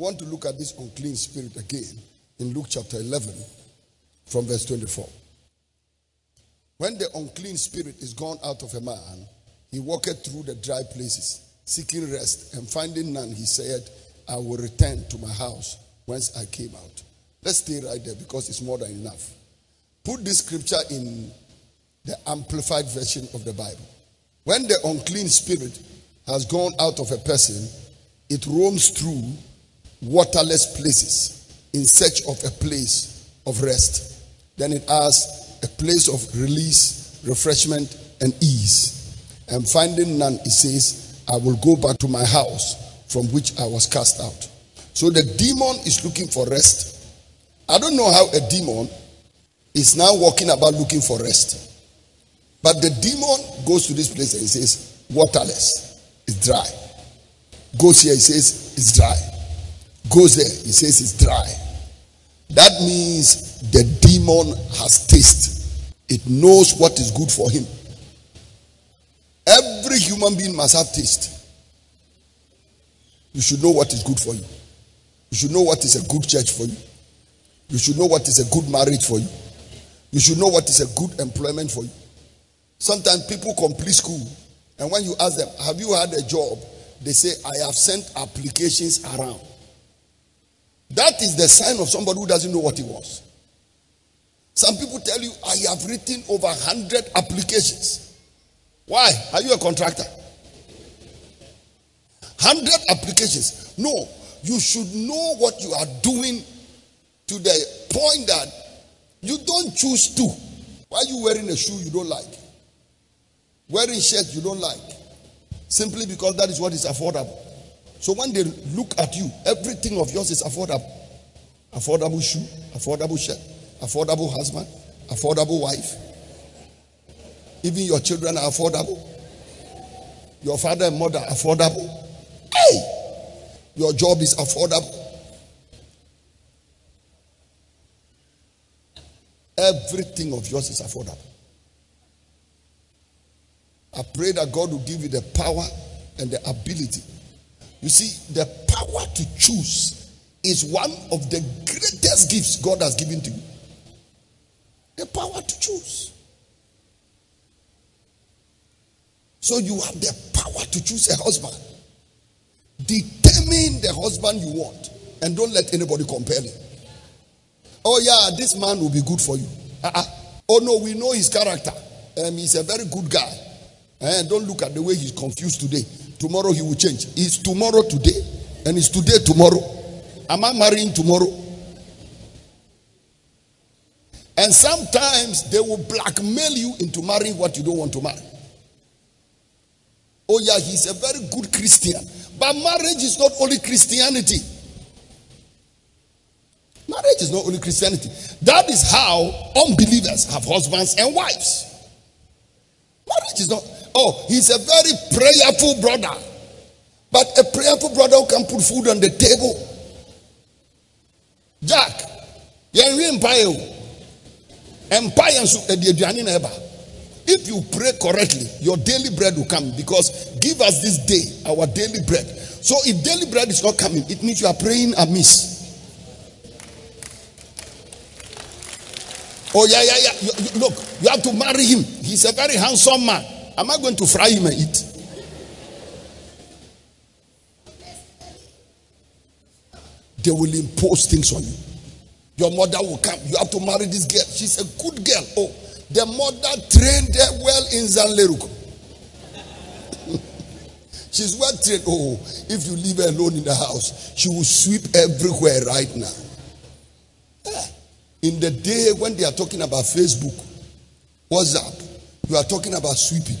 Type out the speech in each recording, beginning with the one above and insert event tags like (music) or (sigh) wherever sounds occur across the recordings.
want to look at this unclean spirit again in Luke chapter 11 from verse 24. When the unclean spirit is gone out of a man, he walketh through the dry places, seeking rest, and finding none, he said, I will return to my house whence I came out. Let's stay right there because it's more than enough. Put this scripture in the amplified version of the Bible. When the unclean spirit has gone out of a person, it roams through waterless places in search of a place of rest. Then it has a place of release, refreshment, and ease. And finding none, it says, I will go back to my house from which I was cast out. So the demon is looking for rest. I don't know how a demon is now walking about looking for rest. But the demon goes to this place and says, waterless, it's dry. Goes here, he says, it's dry. Goes there, he says, it's dry. That means the demon has taste. It knows what is good for him. Every human being must have taste. You should know what is good for you. You should know what is a good church for you. You should know what is a good marriage for you. You should know what is a good employment for you. Sometimes people complete school, and when you ask them, Have you had a job? They say, I have sent applications around. That is the sign of somebody who doesn't know what he was. Some people tell you, I have written over 100 applications. Why? Are you a contractor? 100 applications. No, you should know what you are doing to the point that you don't choose to. Why are you wearing a shoe you don't like? Wearing shirt you don't like. Simply because that is what is affordable. So when they look at you, everything of yours is affordable. Affordable shoe, affordable shirt, affordable husband, affordable wife. Even your children are affordable. Your father and mother affordable. Hey! Your job is affordable. Everything of yours is affordable. I pray that God will give you the power and the ability. You see, the power to choose is one of the greatest gifts God has given to you. The power to choose. So you have the power to choose a husband. Determine the husband you want and don't let anybody compel you. Oh, yeah, this man will be good for you. Uh-uh. Oh, no, we know his character. Um, he's a very good guy. And don't look at the way he's confused today. Tomorrow he will change. It's tomorrow today, and it's today tomorrow. Am I marrying tomorrow? And sometimes they will blackmail you into marrying what you don't want to marry. Oh, yeah, he's a very good Christian. But marriage is not only Christianity. Marriage is not only Christianity. That is how unbelievers have husbands and wives. Marriage is not. Oh, he's a very prayerful brother. But a prayerful brother who can put food on the table. Jack, you're in empire. Empire if you pray correctly, your daily bread will come because give us this day our daily bread. So if daily bread is not coming, it means you are praying amiss. Oh, yeah, yeah, yeah. Look, you have to marry him. He's a very handsome man. Am I going to fry him and eat? They will impose things on you. Your mother will come. You have to marry this girl. She's a good girl. Oh, the mother trained her well in Zanleruk. (laughs) She's well trained. Oh, if you leave her alone in the house, she will sweep everywhere right now. Yeah. In the day when they are talking about Facebook, WhatsApp, you are talking about sweeping.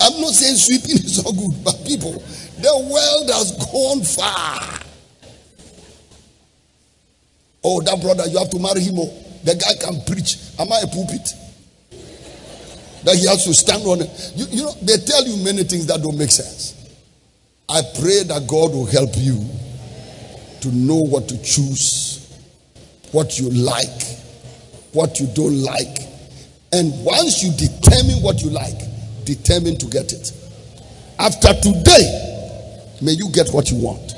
I'm not saying sweeping (laughs) is not good, but people, the world has gone far. Oh, that brother, you have to marry him. Oh, the guy can preach. Am I a pulpit? That he has to stand on it. You, you know, they tell you many things that don't make sense. I pray that God will help you to know what to choose, what you like, what you don't like. And once you determine what you like, determine to get it. After today, may you get what you want.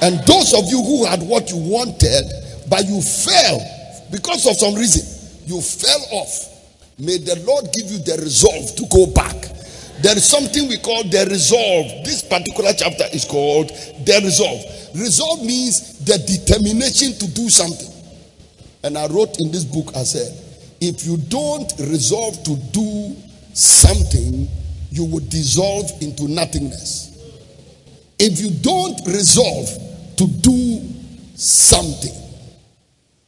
And those of you who had what you wanted, but you fell because of some reason, you fell off. May the Lord give you the resolve to go back. There is something we call the resolve. This particular chapter is called the resolve. Resolve means the determination to do something. And I wrote in this book, I said, if you don't resolve to do something, you will dissolve into nothingness. If you don't resolve to do something,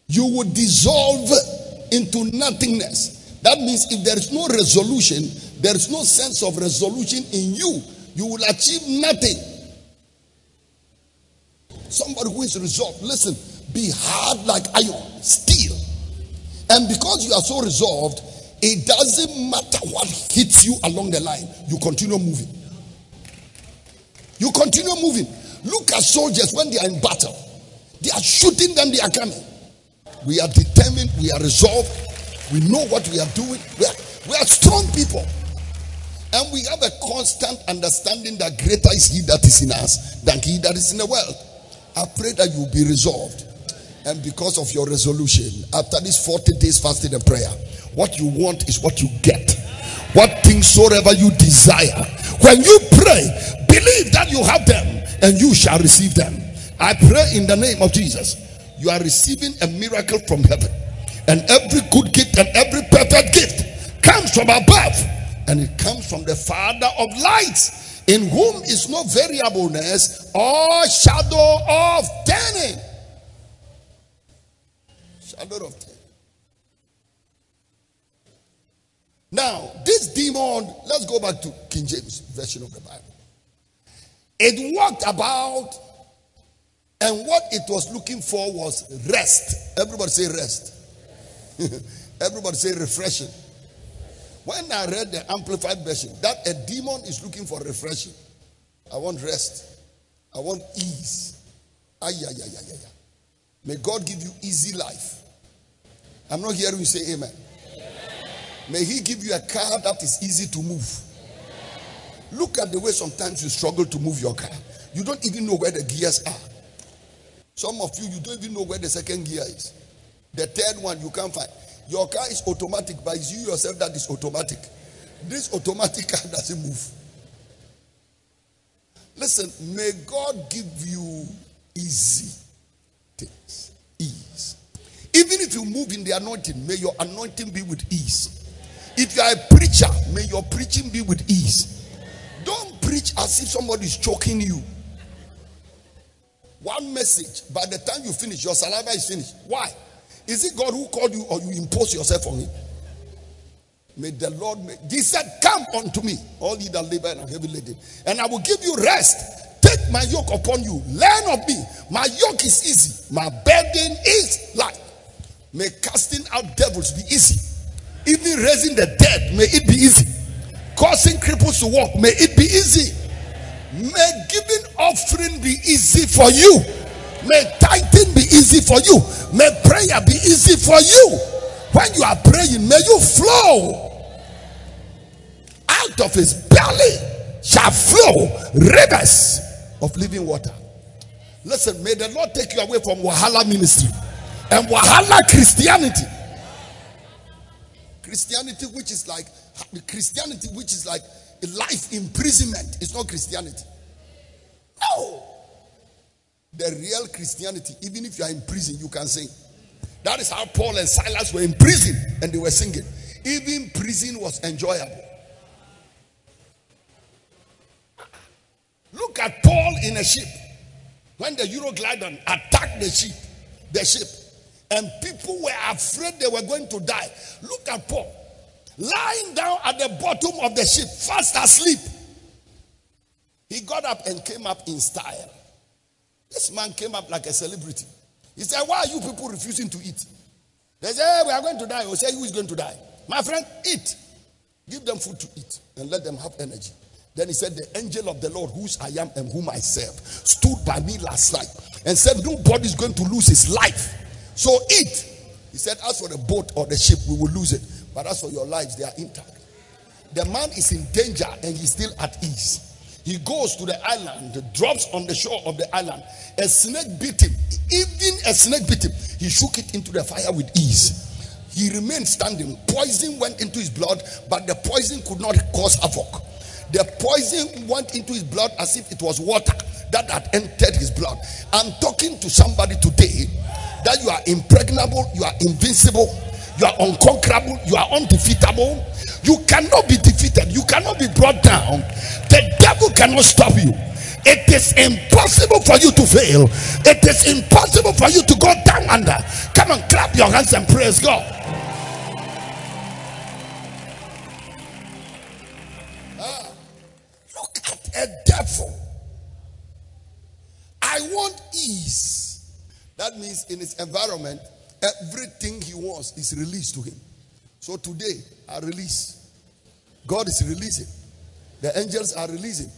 you will dissolve into nothingness. That means if there is no resolution, there is no sense of resolution in you, you will achieve nothing. Somebody who is resolved, listen, be hard like iron. And because you are so resolved, it doesn't matter what hits you along the line, you continue moving. You continue moving. Look at soldiers when they are in battle, they are shooting them, they are coming. We are determined, we are resolved, we know what we are doing. We are, we are strong people. And we have a constant understanding that greater is He that is in us than He that is in the world. I pray that you be resolved. And because of your resolution, after these 40 days fasting and prayer, what you want is what you get. What things soever you desire. When you pray, believe that you have them and you shall receive them. I pray in the name of Jesus. You are receiving a miracle from heaven. And every good gift and every perfect gift comes from above. And it comes from the Father of lights, in whom is no variableness or shadow of turning. Shadow of turning. Now, this demon, let's go back to King James version of the Bible. It walked about, and what it was looking for was rest. Everybody say rest. (laughs) Everybody say refreshing. When I read the Amplified Version, that a demon is looking for refreshing. I want rest. I want ease. Ay, ay, ay, ay, ay. May God give you easy life. I'm not hearing you say amen. May He give you a car that is easy to move. Look at the way sometimes you struggle to move your car. You don't even know where the gears are. Some of you, you don't even know where the second gear is. The third one you can't find. Your car is automatic, but it's you yourself that is automatic. This automatic car doesn't move. Listen, may God give you easy things. Ease. Even if you move in the anointing, may your anointing be with ease. If you are a preacher, may your preaching be with ease. Don't preach as if somebody is choking you. One message, by the time you finish, your saliva is finished. Why? Is it God who called you or you impose yourself on him? May the Lord make. He said, Come unto me, all ye that labor and are heavy laden, and I will give you rest. My yoke upon you. Learn of me. My yoke is easy. My burden is light. May casting out devils be easy. Even raising the dead, may it be easy. Causing cripples to walk, may it be easy. May giving offering be easy for you. May tithing be easy for you. May prayer be easy for you. When you are praying, may you flow. Out of his belly shall flow rivers of living water. Listen, may the Lord take you away from Wahala ministry and Wahala Christianity. Christianity, which is like Christianity, which is like a life imprisonment, it's not Christianity. No. The real Christianity, even if you are in prison, you can sing. That is how Paul and Silas were in prison and they were singing. Even prison was enjoyable. Look at Paul in a ship. When the Euroclydon attacked the ship, the ship, and people were afraid they were going to die. Look at Paul lying down at the bottom of the ship, fast asleep. He got up and came up in style. This man came up like a celebrity. He said, Why are you people refusing to eat? They said, hey, We are going to die. He say, Who is going to die? My friend, eat. Give them food to eat and let them have energy. Then he said, The angel of the Lord, whose I am and whom I serve, stood by me last night and said, Nobody is going to lose his life. So eat. He said, As for the boat or the ship, we will lose it. But as for your lives, they are intact. The man is in danger and he's still at ease. He goes to the island, drops on the shore of the island. A snake bit him. Even a snake bit him. He shook it into the fire with ease. He remained standing. Poison went into his blood, but the poison could not cause havoc. The poison went into his blood as if it was water that had entered his blood. I'm talking to somebody today that you are impregnable, you are invincible, you are unconquerable, you are undefeatable. You cannot be defeated, you cannot be brought down. The devil cannot stop you. It is impossible for you to fail. It is impossible for you to go down under. Come on, clap your hands and praise God. Devil. I want ease. That means in his environment, everything he wants is released to him. So today, I release. God is releasing. The angels are releasing.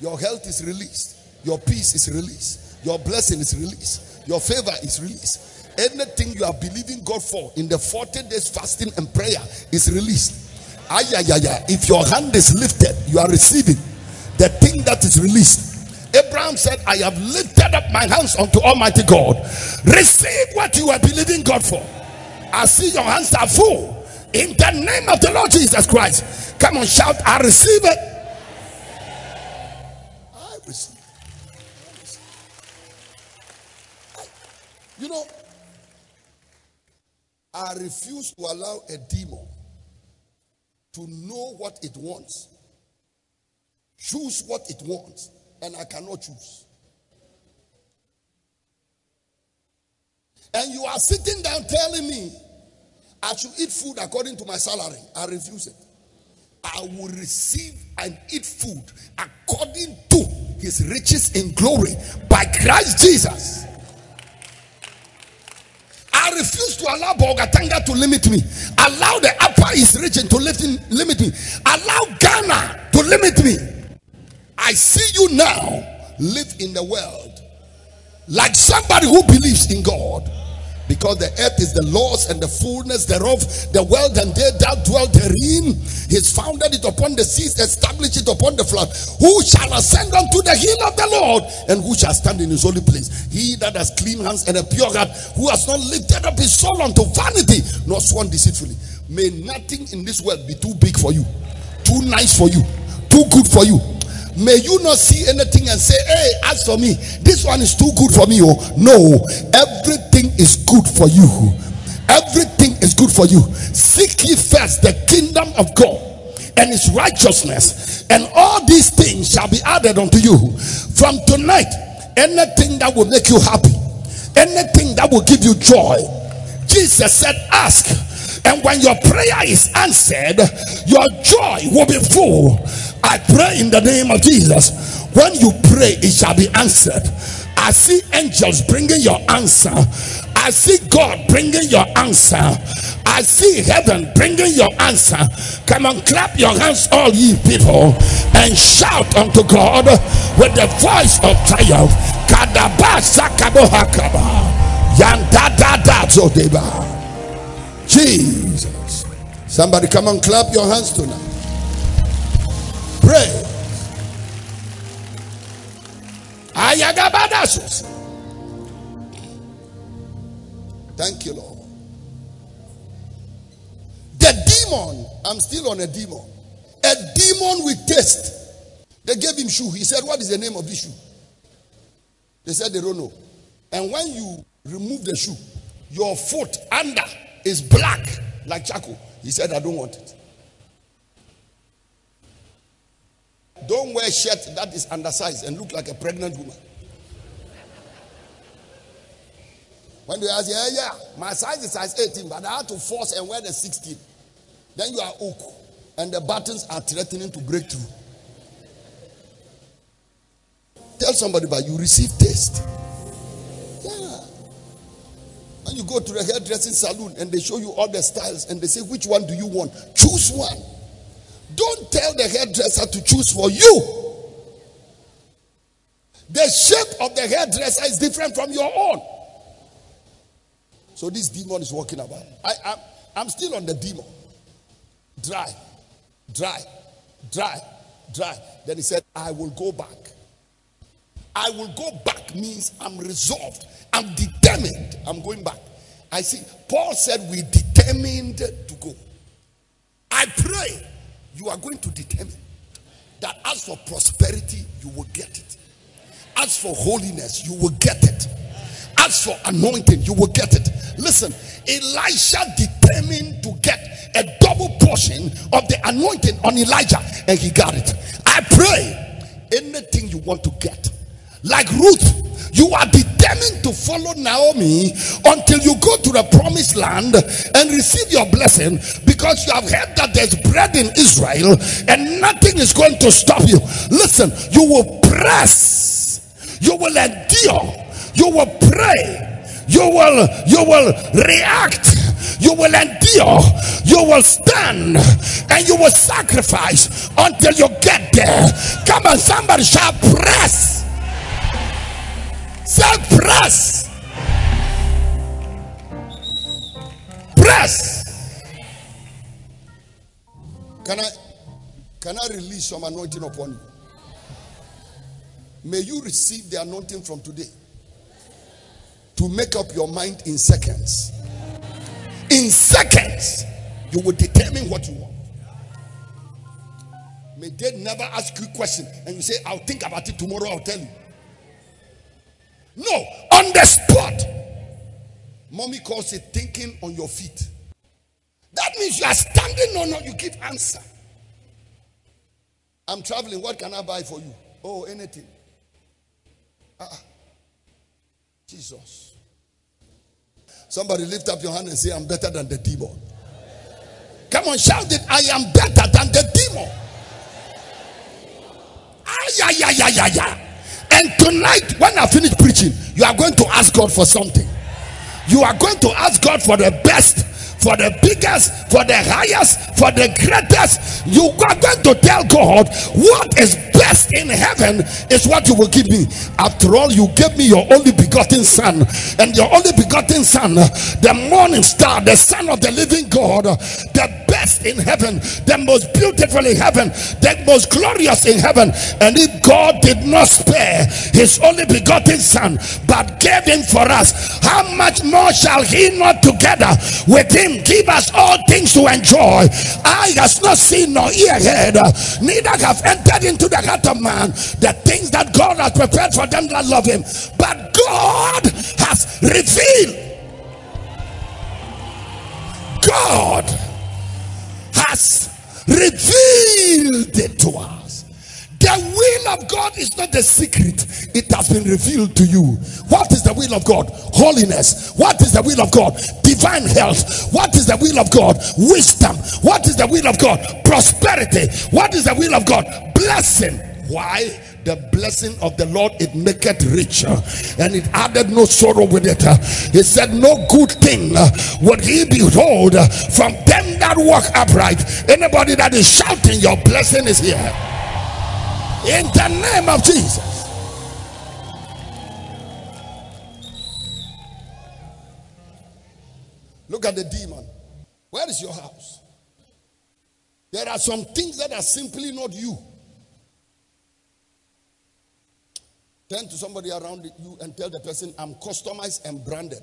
Your health is released. Your peace is released. Your blessing is released. Your favor is released. Anything you are believing God for in the 40 days fasting and prayer is released. Ay, ay, ay, ay. If your hand is lifted, you are receiving the thing that is released. Abraham said, I have lifted up my hands unto Almighty God. Receive what you are believing God for. I see your hands are full. In the name of the Lord Jesus Christ. Come on, shout, I receive it. I receive. I receive. I, you know, I refuse to allow a demon to know what it wants, choose what it wants, and I cannot choose. And you are sitting down telling me I should eat food according to my salary. I refuse it. I will receive and eat food according to his riches in glory by Christ Jesus. I refuse to allow Bolgatanga to limit me. Allow the Upper East region to limit me. Allow Ghana to limit me. I see you now live in the world like somebody who believes in God because the earth is the Lord's and the fullness thereof, the world and they that dwell therein. He's founded it upon the seas, established it upon the flood. Who shall ascend unto the hill of the Lord, and who shall stand in his holy place? He that has clean hands and a pure heart, who has not lifted up his soul unto vanity, nor sworn deceitfully. May nothing in this world be too big for you, too nice for you, too good for you may you not see anything and say, Hey, as for me, this one is too good for me. Oh, no, everything is good for you. Everything is good for you. Seek ye first the kingdom of God and his righteousness, and all these things shall be added unto you. From tonight, anything that will make you happy, anything that will give you joy, Jesus said, Ask. And when your prayer is answered, your joy will be full. I pray in the name of Jesus. When you pray, it shall be answered. I see angels bringing your answer. I see God bringing your answer. I see heaven bringing your answer. Come on, clap your hands, all ye people, and shout unto God with the voice of triumph. Jesus. Somebody come and clap your hands tonight. Pray. Thank you, Lord. The demon, I'm still on a demon. A demon with taste. They gave him shoe. He said, What is the name of this shoe? They said they don't know. And when you remove the shoe, your foot under is black like charcoal. He said, I don't want it. Don't wear shirt that is undersized and look like a pregnant woman. When they ask, yeah, yeah, my size is size 18, but I had to force and wear the 16. Then you are hook, and the buttons are threatening to break through. Tell somebody, but you receive taste. When you go to the hairdressing salon and they show you all the styles and they say, which one do you want? Choose one. Don't tell the hairdresser to choose for you. The shape of the hairdresser is different from your own. So this demon is walking about. I, I'm, I'm still on the demon. Dry, dry, dry, dry. Then he said, I will go back. I will go back means I'm resolved. I'm determined. I'm going back. I see. Paul said, We determined to go. I pray you are going to determine that as for prosperity, you will get it. As for holiness, you will get it. As for anointing, you will get it. Listen, Elisha determined to get a double portion of the anointing on Elijah, and he got it. I pray anything you want to get, like Ruth, you are determined to follow Naomi until you go to the promised land and receive your blessing because you have heard that there's bread in Israel and nothing is going to stop you. Listen, you will press, you will endure, you will pray. You will you will react. You will endure. You will stand and you will sacrifice until you get there. Come on somebody shall press say press press can i can i release some anointing upon you may you receive the anointing from today to make up your mind in seconds. In seconds, you will determine what you want. May they never ask you a question and you say, I'll think about it tomorrow, I'll tell you. No, on the spot. Mommy calls it thinking on your feet. That means you are standing on, you give answer. I'm traveling. What can I buy for you? Oh, anything. Uh-uh. Jesus. Somebody lift up your hand and say, I'm better than the demon. Come on, shout it. I am better than the demon. Ah, yeah, yeah, yeah, yeah, yeah. And tonight, when I finish preaching, you are going to ask God for something. You are going to ask God for the best for the biggest, for the highest, for the greatest. You are going to tell God what is best in heaven is what you will give me. After all, you gave me your only begotten son, and your only begotten son, the morning star, the son of the living God, the best in heaven, the most beautiful in heaven, the most glorious in heaven. And if God did not spare his only begotten son, but gave him for us, how much more shall he not together with him? give us all things to enjoy. Eye has not seen nor ear heard, neither have entered into the heart of man the things that God has prepared for them that love him. But God has revealed. God has revealed it to us. The will of God is not a secret, it has been revealed to you. What is the will of God? Holiness. What is the will of God? Divine health. What is the will of God? Wisdom. What is the will of God? Prosperity. What is the will of God? Blessing. Why? the blessing of the Lord it maketh richer uh, and it added no sorrow with it. Uh. He said, No good thing uh, would he behold from them that walk upright. Anybody that is shouting, Your blessing is here in the name of Jesus. Look at the demon. Where is your house? There are some things that are simply not you. Turn to somebody around you and tell the person, I'm customized and branded.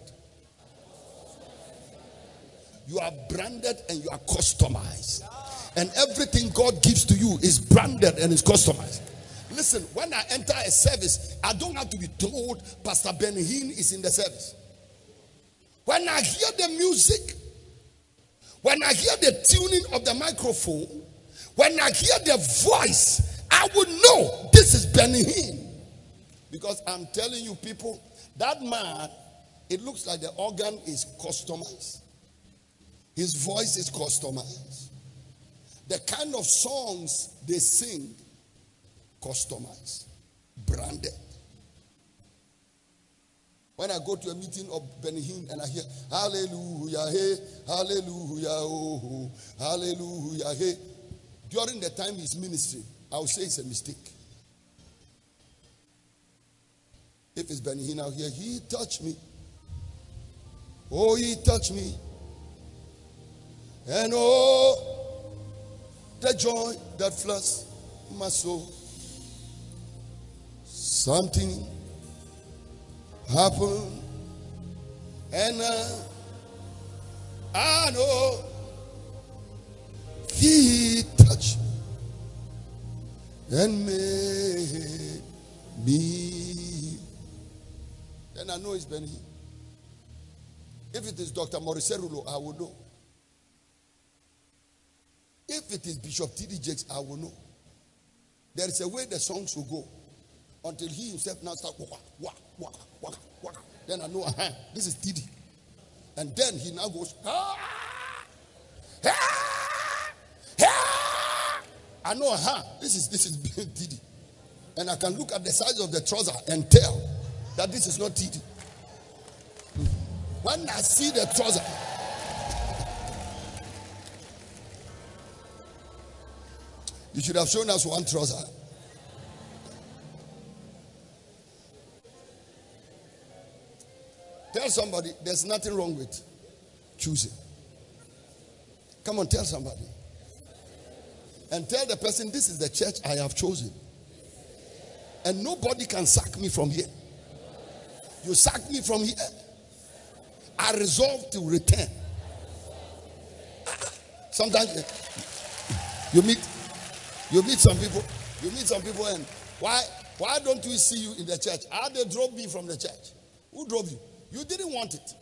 You are branded and you are customized. And everything God gives to you is branded and is customized. Listen, when I enter a service, I don't have to be told Pastor Ben is in the service. When I hear the music, when I hear the tuning of the microphone, when I hear the voice, I would know this is Hinn. Because I'm telling you, people, that man, it looks like the organ is customized. His voice is customized. The kind of songs they sing customized, branded. When I go to a meeting of Benny and I hear Hallelujah, hey, Hallelujah, oh, oh, Hallelujah, hey. During the time he's ministering, I'll say it's a mistake. If it's Hinn out here, he touched me. Oh, he touched me. And oh, the joy that floods my soul. Something happened, and uh, I know He touched and made me. Then I know it's Benny. If it is Dr. Morris Cerullo, I will know. If it is Bishop T.D. Jakes, I will know. There is a way the songs will go until he himself now start waka, waka, waka, waka, waka. Then I know, uh-huh, this is T.D. And then he now goes, ah, ah, ah. I know, uh-huh, this is this is (laughs) T.D. And I can look at the size of the trouser and tell that this is not TD. When I see the trouser, you should have shown us one trouser. Tell somebody there's nothing wrong with choosing. Come on, tell somebody. And tell the person, this is the church I have chosen. And nobody can sack me from here. You sack me from here. I resolve to return. Sometimes you meet you meet some people, you meet some people, and why why don't we see you in the church? How they drove me from the church? Who drove you? You didn't want it.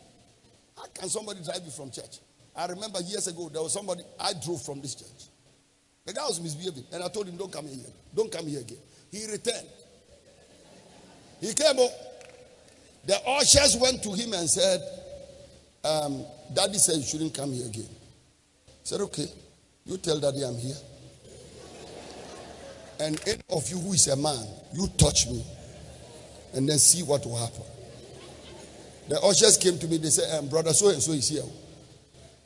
How can somebody drive you from church? I remember years ago there was somebody I drove from this church. The guy was misbehaving, and I told him, Don't come here. again. Don't come here again. He returned. He came up. The ushers went to him and said, um, Daddy said you shouldn't come here again. He said, Okay, you tell Daddy I'm here. And any of you who is a man, you touch me and then see what will happen. The ushers came to me, they said, um, Brother so and so is here.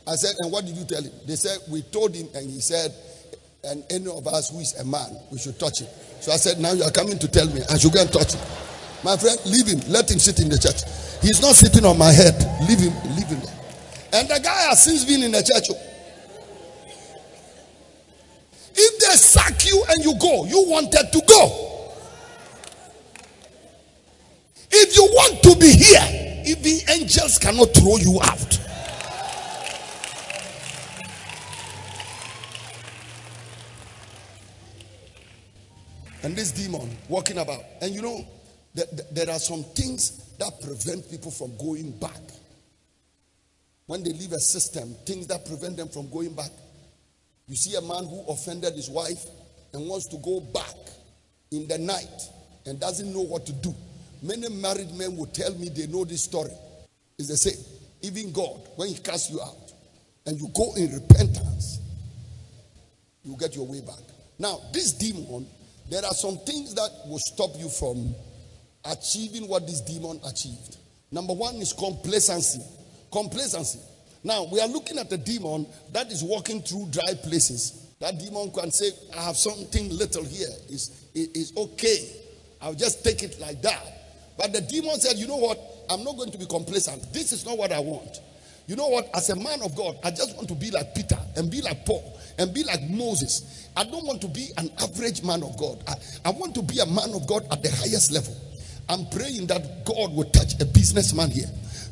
I said, And what did you tell him? They said, We told him, and he said, And any of us who is a man, we should touch him. So I said, Now you are coming to tell me I should go and touch him. My friend, leave him. Let him sit in the church. He's not sitting on my head. Leave him. Leave him there. And the guy has since been in the church. If they sack you and you go, you wanted to go. If you want to be here, even angels cannot throw you out. And this demon walking about, and you know, that there are some things that prevent people from going back. When they leave a system, things that prevent them from going back. You see a man who offended his wife and wants to go back in the night and doesn't know what to do. Many married men will tell me they know this story. It's the same. Even God, when He casts you out and you go in repentance, you get your way back. Now, this demon, there are some things that will stop you from achieving what this demon achieved. Number one is complacency. Complacency. Now, we are looking at a demon that is walking through dry places. That demon can say, I have something little here. It's, it's okay. I'll just take it like that. But the demon said, You know what? I'm not going to be complacent. This is not what I want. You know what? As a man of God, I just want to be like Peter and be like Paul and be like Moses. I don't want to be an average man of God. I, I want to be a man of God at the highest level. I'm praying that God will touch a businessman here.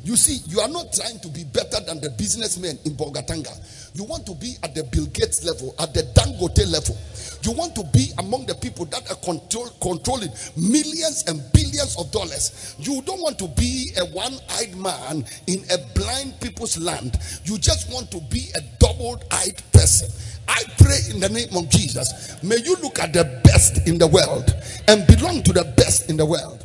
You see, you are not trying to be better than the businessmen in Bolgatanga. You want to be at the Bill Gates level, at the Dangote level. You want to be among the people that are control, controlling millions and billions of dollars. You don't want to be a one eyed man in a blind people's land. You just want to be a double eyed person. I pray in the name of Jesus. May you look at the best in the world and belong to the best in the world.